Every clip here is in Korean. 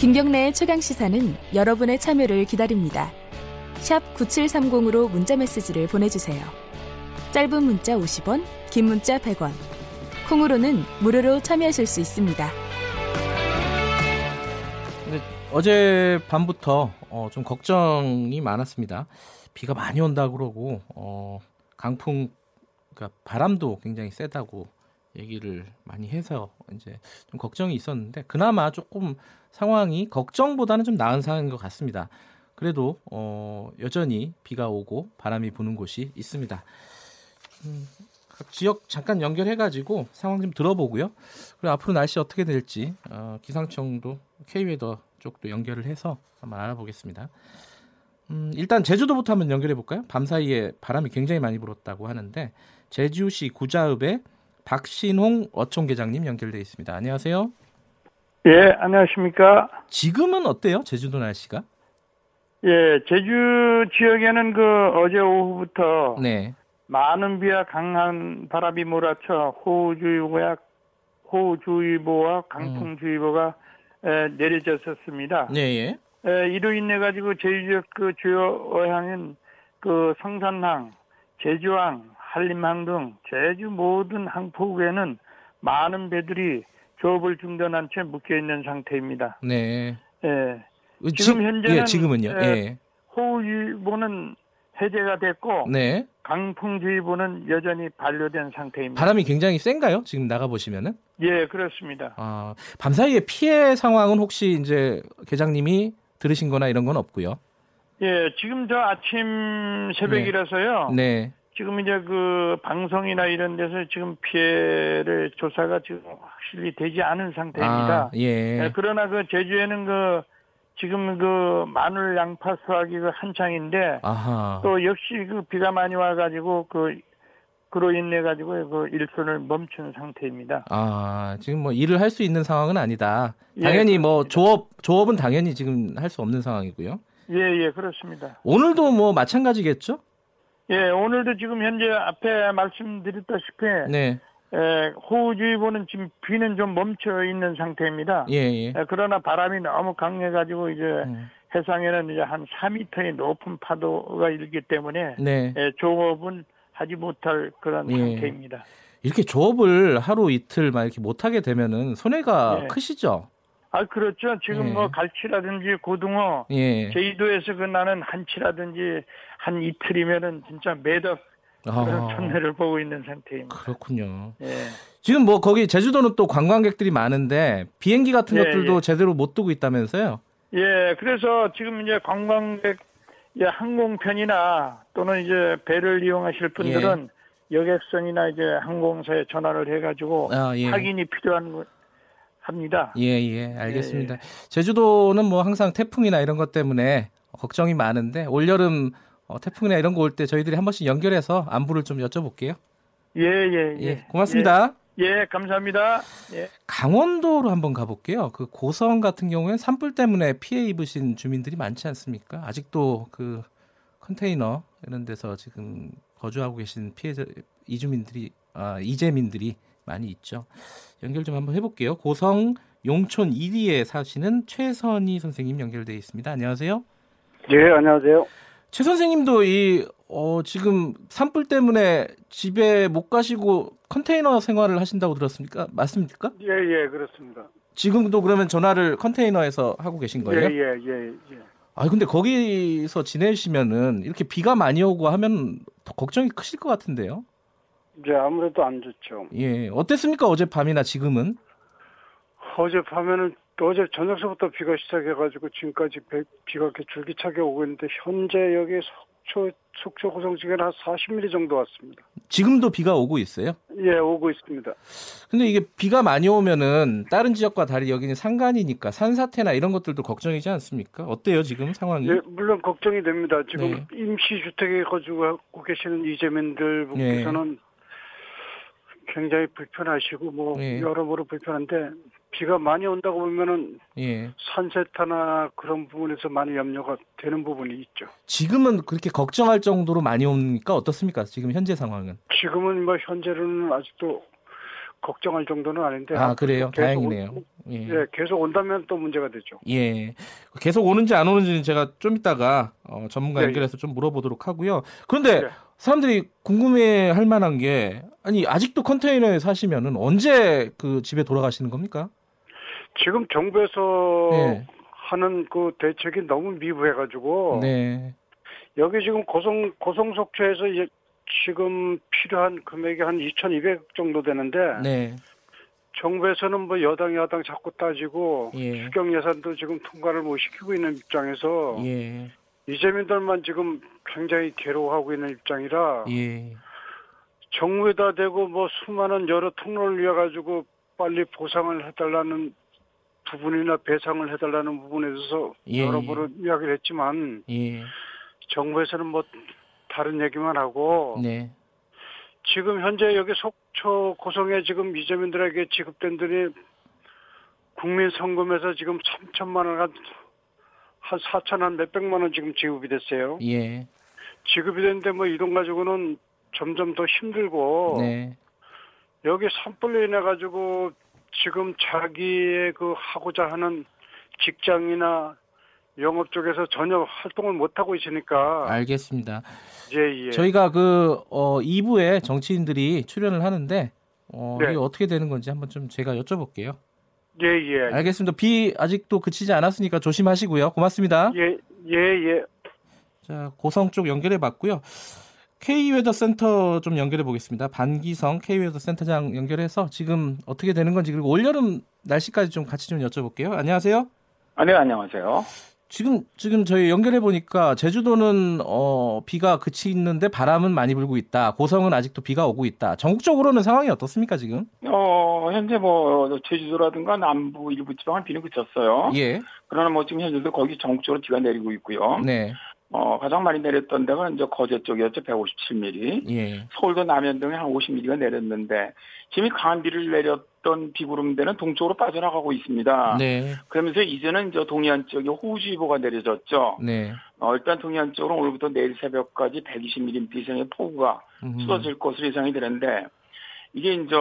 김경래의 최강 시사는 여러분의 참여를 기다립니다. 샵 9730으로 문자 메시지를 보내주세요. 짧은 문자 50원, 긴 문자 100원. 콩으로는 무료로 참여하실 수 있습니다. 네, 어제 밤부터 어, 좀 걱정이 많았습니다. 비가 많이 온다 그러고 어, 강풍 그러니까 바람도 굉장히 세다고 얘기를 많이 해서 이제 좀 걱정이 있었는데 그나마 조금 상황이 걱정보다는 좀 나은 상황인 것 같습니다. 그래도 어, 여전히 비가 오고 바람이 부는 곳이 있습니다. 음, 각 지역 잠깐 연결해가지고 상황 좀 들어보고요. 그리고 앞으로 날씨 어떻게 될지 어, 기상청도 K웨더 쪽도 연결을 해서 한번 알아보겠습니다. 음, 일단 제주도부터 한번 연결해 볼까요? 밤 사이에 바람이 굉장히 많이 불었다고 하는데 제주시 구자읍의 박신홍 어촌계장님 연결돼 있습니다. 안녕하세요. 예, 안녕하십니까. 지금은 어때요? 제주도 날씨가? 예, 제주 지역에는 그 어제 오후부터 네. 많은 비와 강한 바람이 몰아쳐 호우주의보와 호우주의보와 강풍주의보가 에, 내려졌었습니다. 네, 예. 에, 이로 인해 가지고 제주 지역 그 주요 어항인 그 성산항, 제주항, 한림항 등 제주 모든 항포구에는 많은 배들이 조업을 중단한 채 묶여 있는 상태입니다. 네. 예. 지- 지금 현재는 예, 지금은요. 예, 예. 호우주의보는 해제가 됐고 네. 강풍주의보는 여전히 반려된 상태입니다. 바람이 굉장히 센가요? 지금 나가 보시면은? 예, 그렇습니다. 아, 밤 사이에 피해 상황은 혹시 이제 계장님이 들으신 거나 이런 건 없고요. 예, 지금 저 아침 새벽이라서요. 네. 지금 이제 그 방송이나 이런 데서 지금 피해를 조사가 지금 확실히 되지 않은 상태입니다. 아, 예. 예, 그러나 그 제주에는 그 지금 그 마늘 양파 수확이 그 한창인데 아하. 또 역시 그 비가 많이 와가지고 그 그로 인해 가지고 그 일손을 멈춘 상태입니다. 아, 지금 뭐 일을 할 수 있는 상황은 아니다. 예, 당연히 뭐 그렇습니다. 조업 조업은 당연히 지금 할 수 없는 상황이고요. 예, 예, 그렇습니다. 오늘도 뭐 마찬가지겠죠? 예, 오늘도 지금 현재 앞에 말씀드렸다시피 네. 에, 호우주의보는 지금 비는 좀 멈춰 있는 상태입니다. 예, 예. 에, 그러나 바람이 너무 강해가지고 이제 음. 해상에는 이제 한 4m의 높은 파도가 일기 때문에 네. 에, 조업은 하지 못할 그런 예. 상태입니다. 이렇게 조업을 하루 이틀 막 이렇게 못 하게 되면은 손해가 예. 크시죠? 아 그렇죠. 지금 예. 뭐 갈치라든지 고등어, 예. 제주도에서 그 나는 한치라든지 한 이틀이면은 진짜 매덕 그런 아, 손해를 보고 있는 상태입니다. 그렇군요. 예. 지금 뭐 거기 제주도는 또 관광객들이 많은데 비행기 같은 예, 것들도 예. 제대로 못 두고 있다면서요? 예, 그래서 지금 이제 관광객 예, 항공편이나 또는 이제 배를 이용하실 분들은 여객선이나 이제 항공사에 전화를 해가지고 아, 예. 확인이 필요한 거- 합니다. 예, 예, 알겠습니다. 제주도는 뭐 항상 태풍이나 이런 것 때문에 걱정이 많은데 올여름 어, 태풍이나 이런 거 올 때 저희들이 한 번씩 연결해서 안부를 좀 여쭤볼게요. 예, 예, 예. 예, 고맙습니다. 예, 예, 감사합니다. 예. 강원도로 한번 가볼게요. 그 고성 같은 경우에는 산불 때문에 피해 입으신 주민들이 많지 않습니까? 아직도 그 컨테이너 이런 데서 지금 거주하고 계신 피해자 이주민들이 아, 이재민들이 많이 있죠. 연결 좀 한번 해볼게요. 고성 용촌 1리에 사시는 최선희 선생님 연결돼 있습니다. 안녕하세요. 예, 안녕하세요. 최 선생님도 이 어, 지금 산불 때문에 집에 못 가시고 컨테이너 생활을 하신다고 들었습니까? 맞습니까? 예, 예, 그렇습니다. 지금도 그러면 전화를 컨테이너에서 하고 계신 거예요? 예, 예, 예, 예. 아 근데 거기서 지내시면은 이렇게 비가 많이 오고 하면 더 걱정이 크실 것 같은데요. 이제 아무래도 안 좋죠. 예, 어땠습니까 어제 밤이나 지금은? 어젯 밤에는 어제 저녁서부터 비가 시작해가지고 지금까지 배- 비가 이렇게 줄기차게 오고 있는데 현재 여기 속초 속초 고성 지역에는 한 40mm 정도 왔습니다. 지금도 비가 오고 있어요. 예, 오고 있습니다. 근데 이게 비가 많이 오면은 다른 지역과 달리 여기는 산간이니까 산사태나 이런 것들도 걱정이지 않습니까? 어때요 지금 상황이? 예, 물론 걱정이 됩니다. 지금 네. 임시 주택에 거주하고 계시는 이재민들 예. 분께서는 굉장히 불편하시고 뭐 예. 여러모로 불편한데 비가 많이 온다고 보면은 예. 산세타나 그런 부분에서 많이 염려가 되는 부분이 있죠. 지금은 그렇게 걱정할 정도로 많이 옵니까? 어떻습니까? 지금 현재 상황은? 지금은 뭐 현재로는 아직도 걱정할 정도는 아닌데 아 그래요? 계속 다행이네요. 올- 예. 예. 계속 온다면 또 문제가 되죠. 예. 계속 오는지 안 오는지는 제가 좀 이따가 어, 전문가 예, 예. 연결해서 좀 물어보도록 하고요. 그런데 예. 사람들이 궁금해 할 만한 게 아니 아직도 컨테이너에 사시면은 언제 그 집에 돌아가시는 겁니까? 지금 정부에서 네. 하는 그 대책이 너무 미부해 가지고 네. 여기 지금 고성 고성속초에서 지금 필요한 금액이 한 2,200 정도 되는데 네. 정부에서는 뭐 여당 야당 자꾸 따지고 예. 추경 예산도 지금 통과를 못 시키고 있는 입장에서 예. 이재민들만 지금 굉장히 괴로워하고 있는 입장이라 예. 정부에다 대고 뭐 수많은 여러 통로를 위해 가지고 빨리 보상을 해달라는 부분이나 배상을 해달라는 부분에 대해서 예. 여러 번 이야기를 했지만 예. 정부에서는 뭐 다른 얘기만 하고 네. 지금 현재 여기 속초 고성에 지금 이재민들에게 지급된 돈이 국민 성금에서 지금 3천만 원, 한, 한 4천 한 몇백만 원 지금 지급이 됐어요. 예. 지급이 됐는데 뭐 이 돈 가지고는 점점 더 힘들고 네. 여기 산불로 인해 가지고 지금 자기의 그 하고자 하는 직장이나 영업 쪽에서 전혀 활동을 못 하고 있으니까 알겠습니다. 예, 예. 저희가 그 어, 2부에 정치인들이 출연을 하는데 어, 네. 이게 어떻게 되는 건지 한번 좀 제가 여쭤볼게요. 예, 예. 알겠습니다. 비 아직도 그치지 않았으니까 조심하시고요. 고맙습니다. 예, 예, 예. 자, 고성 쪽 연결해 봤고요. K웨더 센터 좀 연결해 보겠습니다. 반기성 K웨더 센터장 연결해서 지금 어떻게 되는 건지 그리고 올여름 날씨까지 좀 같이 좀 여쭤볼게요. 안녕하세요. 아, 네, 안녕하세요. 지금 지금 저희 연결해 보니까 제주도는 어 비가 그치는데 바람은 많이 불고 있다. 고성은 아직도 비가 오고 있다. 전국적으로는 상황이 어떻습니까 지금? 어 현재 뭐 제주도라든가 남부 일부 지방은 비는 그쳤어요. 예. 그러나 뭐 지금 현재도 거기 전국적으로 비가 내리고 있고요. 네. 어, 가장 많이 내렸던 데가 이제 거제 쪽이었죠. 157mm. 예. 서울도 남현 등에 한 50mm가 내렸는데, 지금 강한 비를 내렸 던 비구름대는 동쪽으로 빠져나가고 있습니다. 네. 그러면서 이제는 저 동해안 쪽에 호우주의보가 내려졌죠. 네. 어, 일단 동해안 쪽으로 오늘부터 내일 새벽까지 120mm 이상의 폭우가 음. 쏟아질 것으로 예상이 되는데, 이게 이제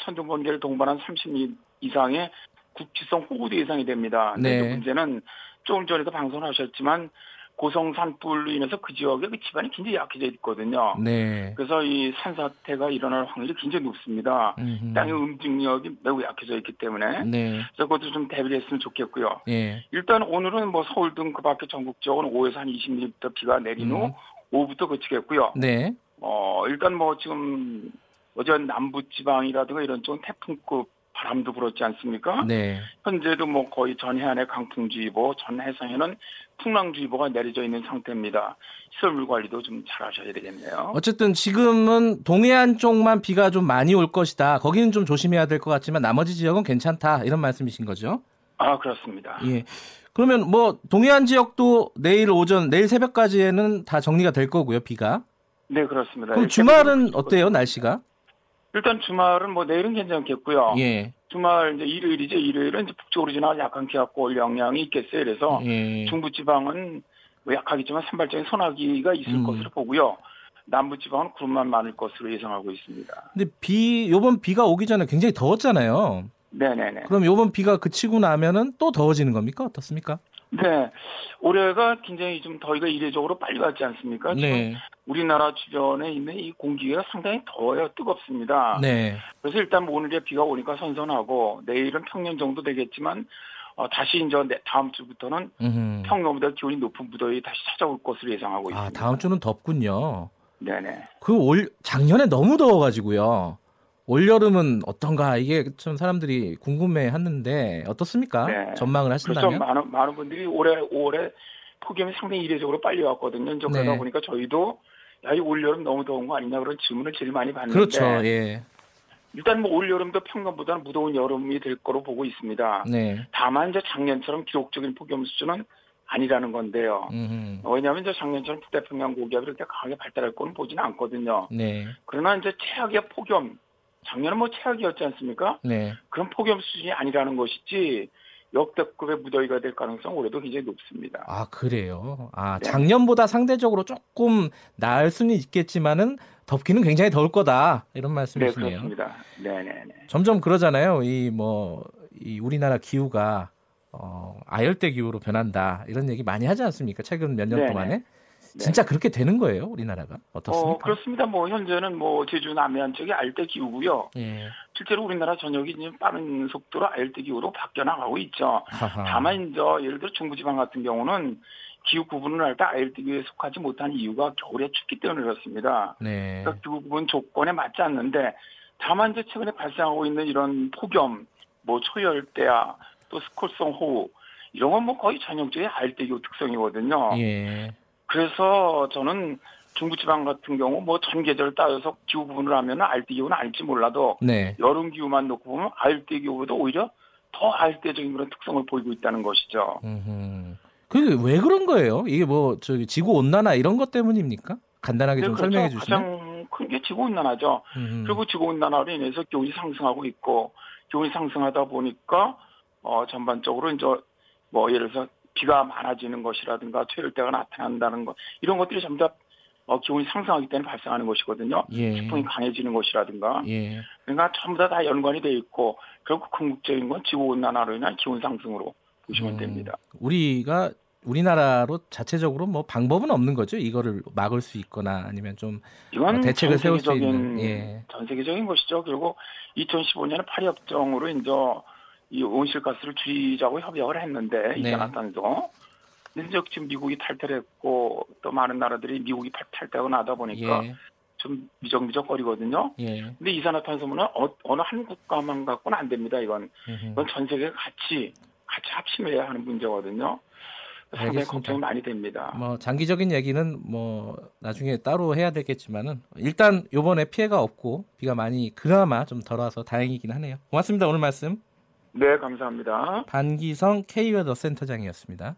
천둥 번개를 동반한 30mm 이상의 국지성 호우도 예상이 됩니다. 네. 문제는 조금 전에도 방송을 하셨지만 고성 산불로 인해서 그 지역에 그 집안이 굉장히 약해져 있거든요. 네. 그래서 이 산사태가 일어날 확률이 굉장히 높습니다. 음흠. 땅의 음직력이 매우 약해져 있기 때문에. 네. 그래서 그것도 좀 대비를 했으면 좋겠고요. 네. 일단 오늘은 뭐 서울 등 그 밖에 전국적으로 5에서 한 20mm 비가 내린 후 음. 오후부터 그치겠고요. 네. 어, 일단 뭐 지금 어제 남부 지방이라든가 이런 쪽은 태풍급 바람도 불었지 않습니까? 네. 현재도 뭐 거의 전 해안에 강풍주의보, 전 해상에는 풍랑주의보가 내려져 있는 상태입니다. 시설물 관리도 좀 잘 하셔야 되겠네요. 어쨌든 지금은 동해안 쪽만 비가 좀 많이 올 것이다. 거기는 좀 조심해야 될 것 같지만 나머지 지역은 괜찮다. 이런 말씀이신 거죠? 아, 그렇습니다. 예. 그러면 뭐 동해안 지역도 내일 오전, 내일 새벽까지에는 다 정리가 될 거고요, 비가. 네, 그렇습니다. 그럼 주말은 어때요, 날씨가? 일단 주말은 뭐 내일은 괜찮겠고요. 예. 주말 이제 일요일이죠. 일요일은 이제 북쪽으로 지나 약간 기압고 올 영향이 있겠어요. 그래서 예. 중부지방은 뭐 약하겠지만 산발적인 소나기가 있을 음. 것으로 보고요. 남부지방은 구름만 많을 것으로 예상하고 있습니다. 근데 비 요번 비가 오기 전에 굉장히 더웠잖아요. 네네네. 그럼 요번 비가 그치고 나면은 또 더워지는 겁니까? 어떻습니까? 네. 올해가 굉장히 좀 더위가 이례적으로 빨리 왔지 않습니까? 네. 우리나라 주변에 있는 이 공기가 상당히 더워요. 뜨겁습니다. 네. 그래서 일단 뭐 오늘에 비가 오니까 선선하고 내일은 평년 정도 되겠지만 어, 다시 이제 다음 주부터는 음흠. 평년보다 기온이 높은 무더위 다시 찾아올 것으로 예상하고 아, 있습니다. 아, 다음 주는 덥군요. 네네. 그 올 작년에 너무 더워가지고요. 올 여름은 어떤가 이게 좀 사람들이 궁금해하는데 어떻습니까? 네. 전망을 하신다면? 그렇죠. 많은 많은 분들이 올해 올해 폭염이 상당히 이례적으로 빨리 왔거든요. 이제 그러다 네. 보니까 저희도 야, 이 올 여름 너무 더운 거 아니냐 그런 질문을 제일 많이 받는데. 그렇죠. 예. 일단 뭐 올 여름도 평년보다는 무더운 여름이 될 거로 보고 있습니다. 네. 다만 이제 작년처럼 기록적인 폭염 수준은 아니라는 건데요. 음흠. 왜냐하면 이제 작년처럼 북태평양 고기압이 그렇게 강하게 발달할 거는 보지는 않거든요. 네. 그러나 이제 최악의 폭염 작년은 뭐 최악이었지 않습니까? 네. 그런 폭염 수준이 아니라는 것이지 역대급의 무더위가 될 가능성 올해도 굉장히 높습니다. 아 그래요? 아 네. 작년보다 상대적으로 조금 나을 수는 있겠지만은 덥기는 굉장히 더울 거다 이런 말씀이시네요. 네 그렇습니다. 네네네. 점점 그러잖아요. 이 뭐 이 우리나라 기후가 어, 아열대 기후로 변한다 이런 얘기 많이 하지 않습니까? 최근 몇 년 동안에 진짜 그렇게 되는 거예요, 우리나라가 어떻습니까? 어, 그렇습니다. 뭐 현재는 뭐 제주 남해안 쪽이 아열대 기후고요. 예. 실제로 우리나라 전역이 지금 빠른 속도로 아열대 기후로 바뀌어 나가고 있죠. 하하. 다만 이제 예를 들어 중부지방 같은 경우는 기후 구분을 할때 아열대 기후에 속하지 못한 이유가 겨울에 춥기 때문에 그렇습니다. 네. 그러니까 기후 구분 조건에 맞지 않는데 다만 이제 최근에 발생하고 있는 이런 폭염, 뭐 초열대야, 또 스콜성 호우 이런 건 뭐 거의 전형적인 아열대 기후 특성이거든요. 예. 그래서 저는 중부지방 같은 경우 뭐 전계절 따져서 기후 구분을 하면 알대 기후는 알지 몰라도 네. 여름 기후만 놓고 보면 알대 기후보다 오히려 더 알대적인 그런 특성을 보이고 있다는 것이죠. 그게 왜 그런 거예요? 이게 뭐 저기 지구 온난화 이런 것 때문입니까? 간단하게 좀 그렇죠. 설명해 주시면. 가장 큰 게 지구 온난화죠. 음흠. 그리고 지구 온난화로 인해서 기온이 상승하고 있고 기온이 상승하다 보니까 어 전반적으로 이제 뭐 예를 들어서 비가 많아지는 것이라든가 퇴열대가 나타난다는 것 이런 것들이 전부 다 어, 기온이 상승하기 때문에 발생하는 것이거든요. 예. 태풍이 강해지는 것이라든가. 예. 그러니까 전부 다, 다 연관이 돼 있고 결국 궁극적인 건 지구 온난화로 인한 기온 상승으로 보시면 음, 됩니다. 우리가 우리나라로 자체적으로 뭐 방법은 없는 거죠. 이거를 막을 수 있거나 아니면 좀 이건 어, 대책을 세울 수 있는 예. 전 세계적인 것이죠. 그리고 2015년에 파리 협정으로 이제 이 온실가스를 줄이자고 협약을 했는데 네. 이산화탄 소. 근데 지금 미국이 탈퇴를 했고 또 많은 나라들이 미국이 탈퇴하고 나다 보니까 예. 좀 미적미적거리거든요. 예. 근데 이산화탄소는 어, 어느 한 국가만 갖고는 안 됩니다. 이건 이건 전 세계가 같이 같이 합심해야 하는 문제거든요. 상당히 걱정이 많이 됩니다. 뭐 장기적인 얘기는 뭐 나중에 따로 해야 되겠지만은 일단 요번에 피해가 없고 비가 많이 그나마 좀덜 와서 다행이긴 하네요. 고맙습니다. 오늘 말씀. 네, 감사합니다. 반기성 K웨더 센터장이었습니다.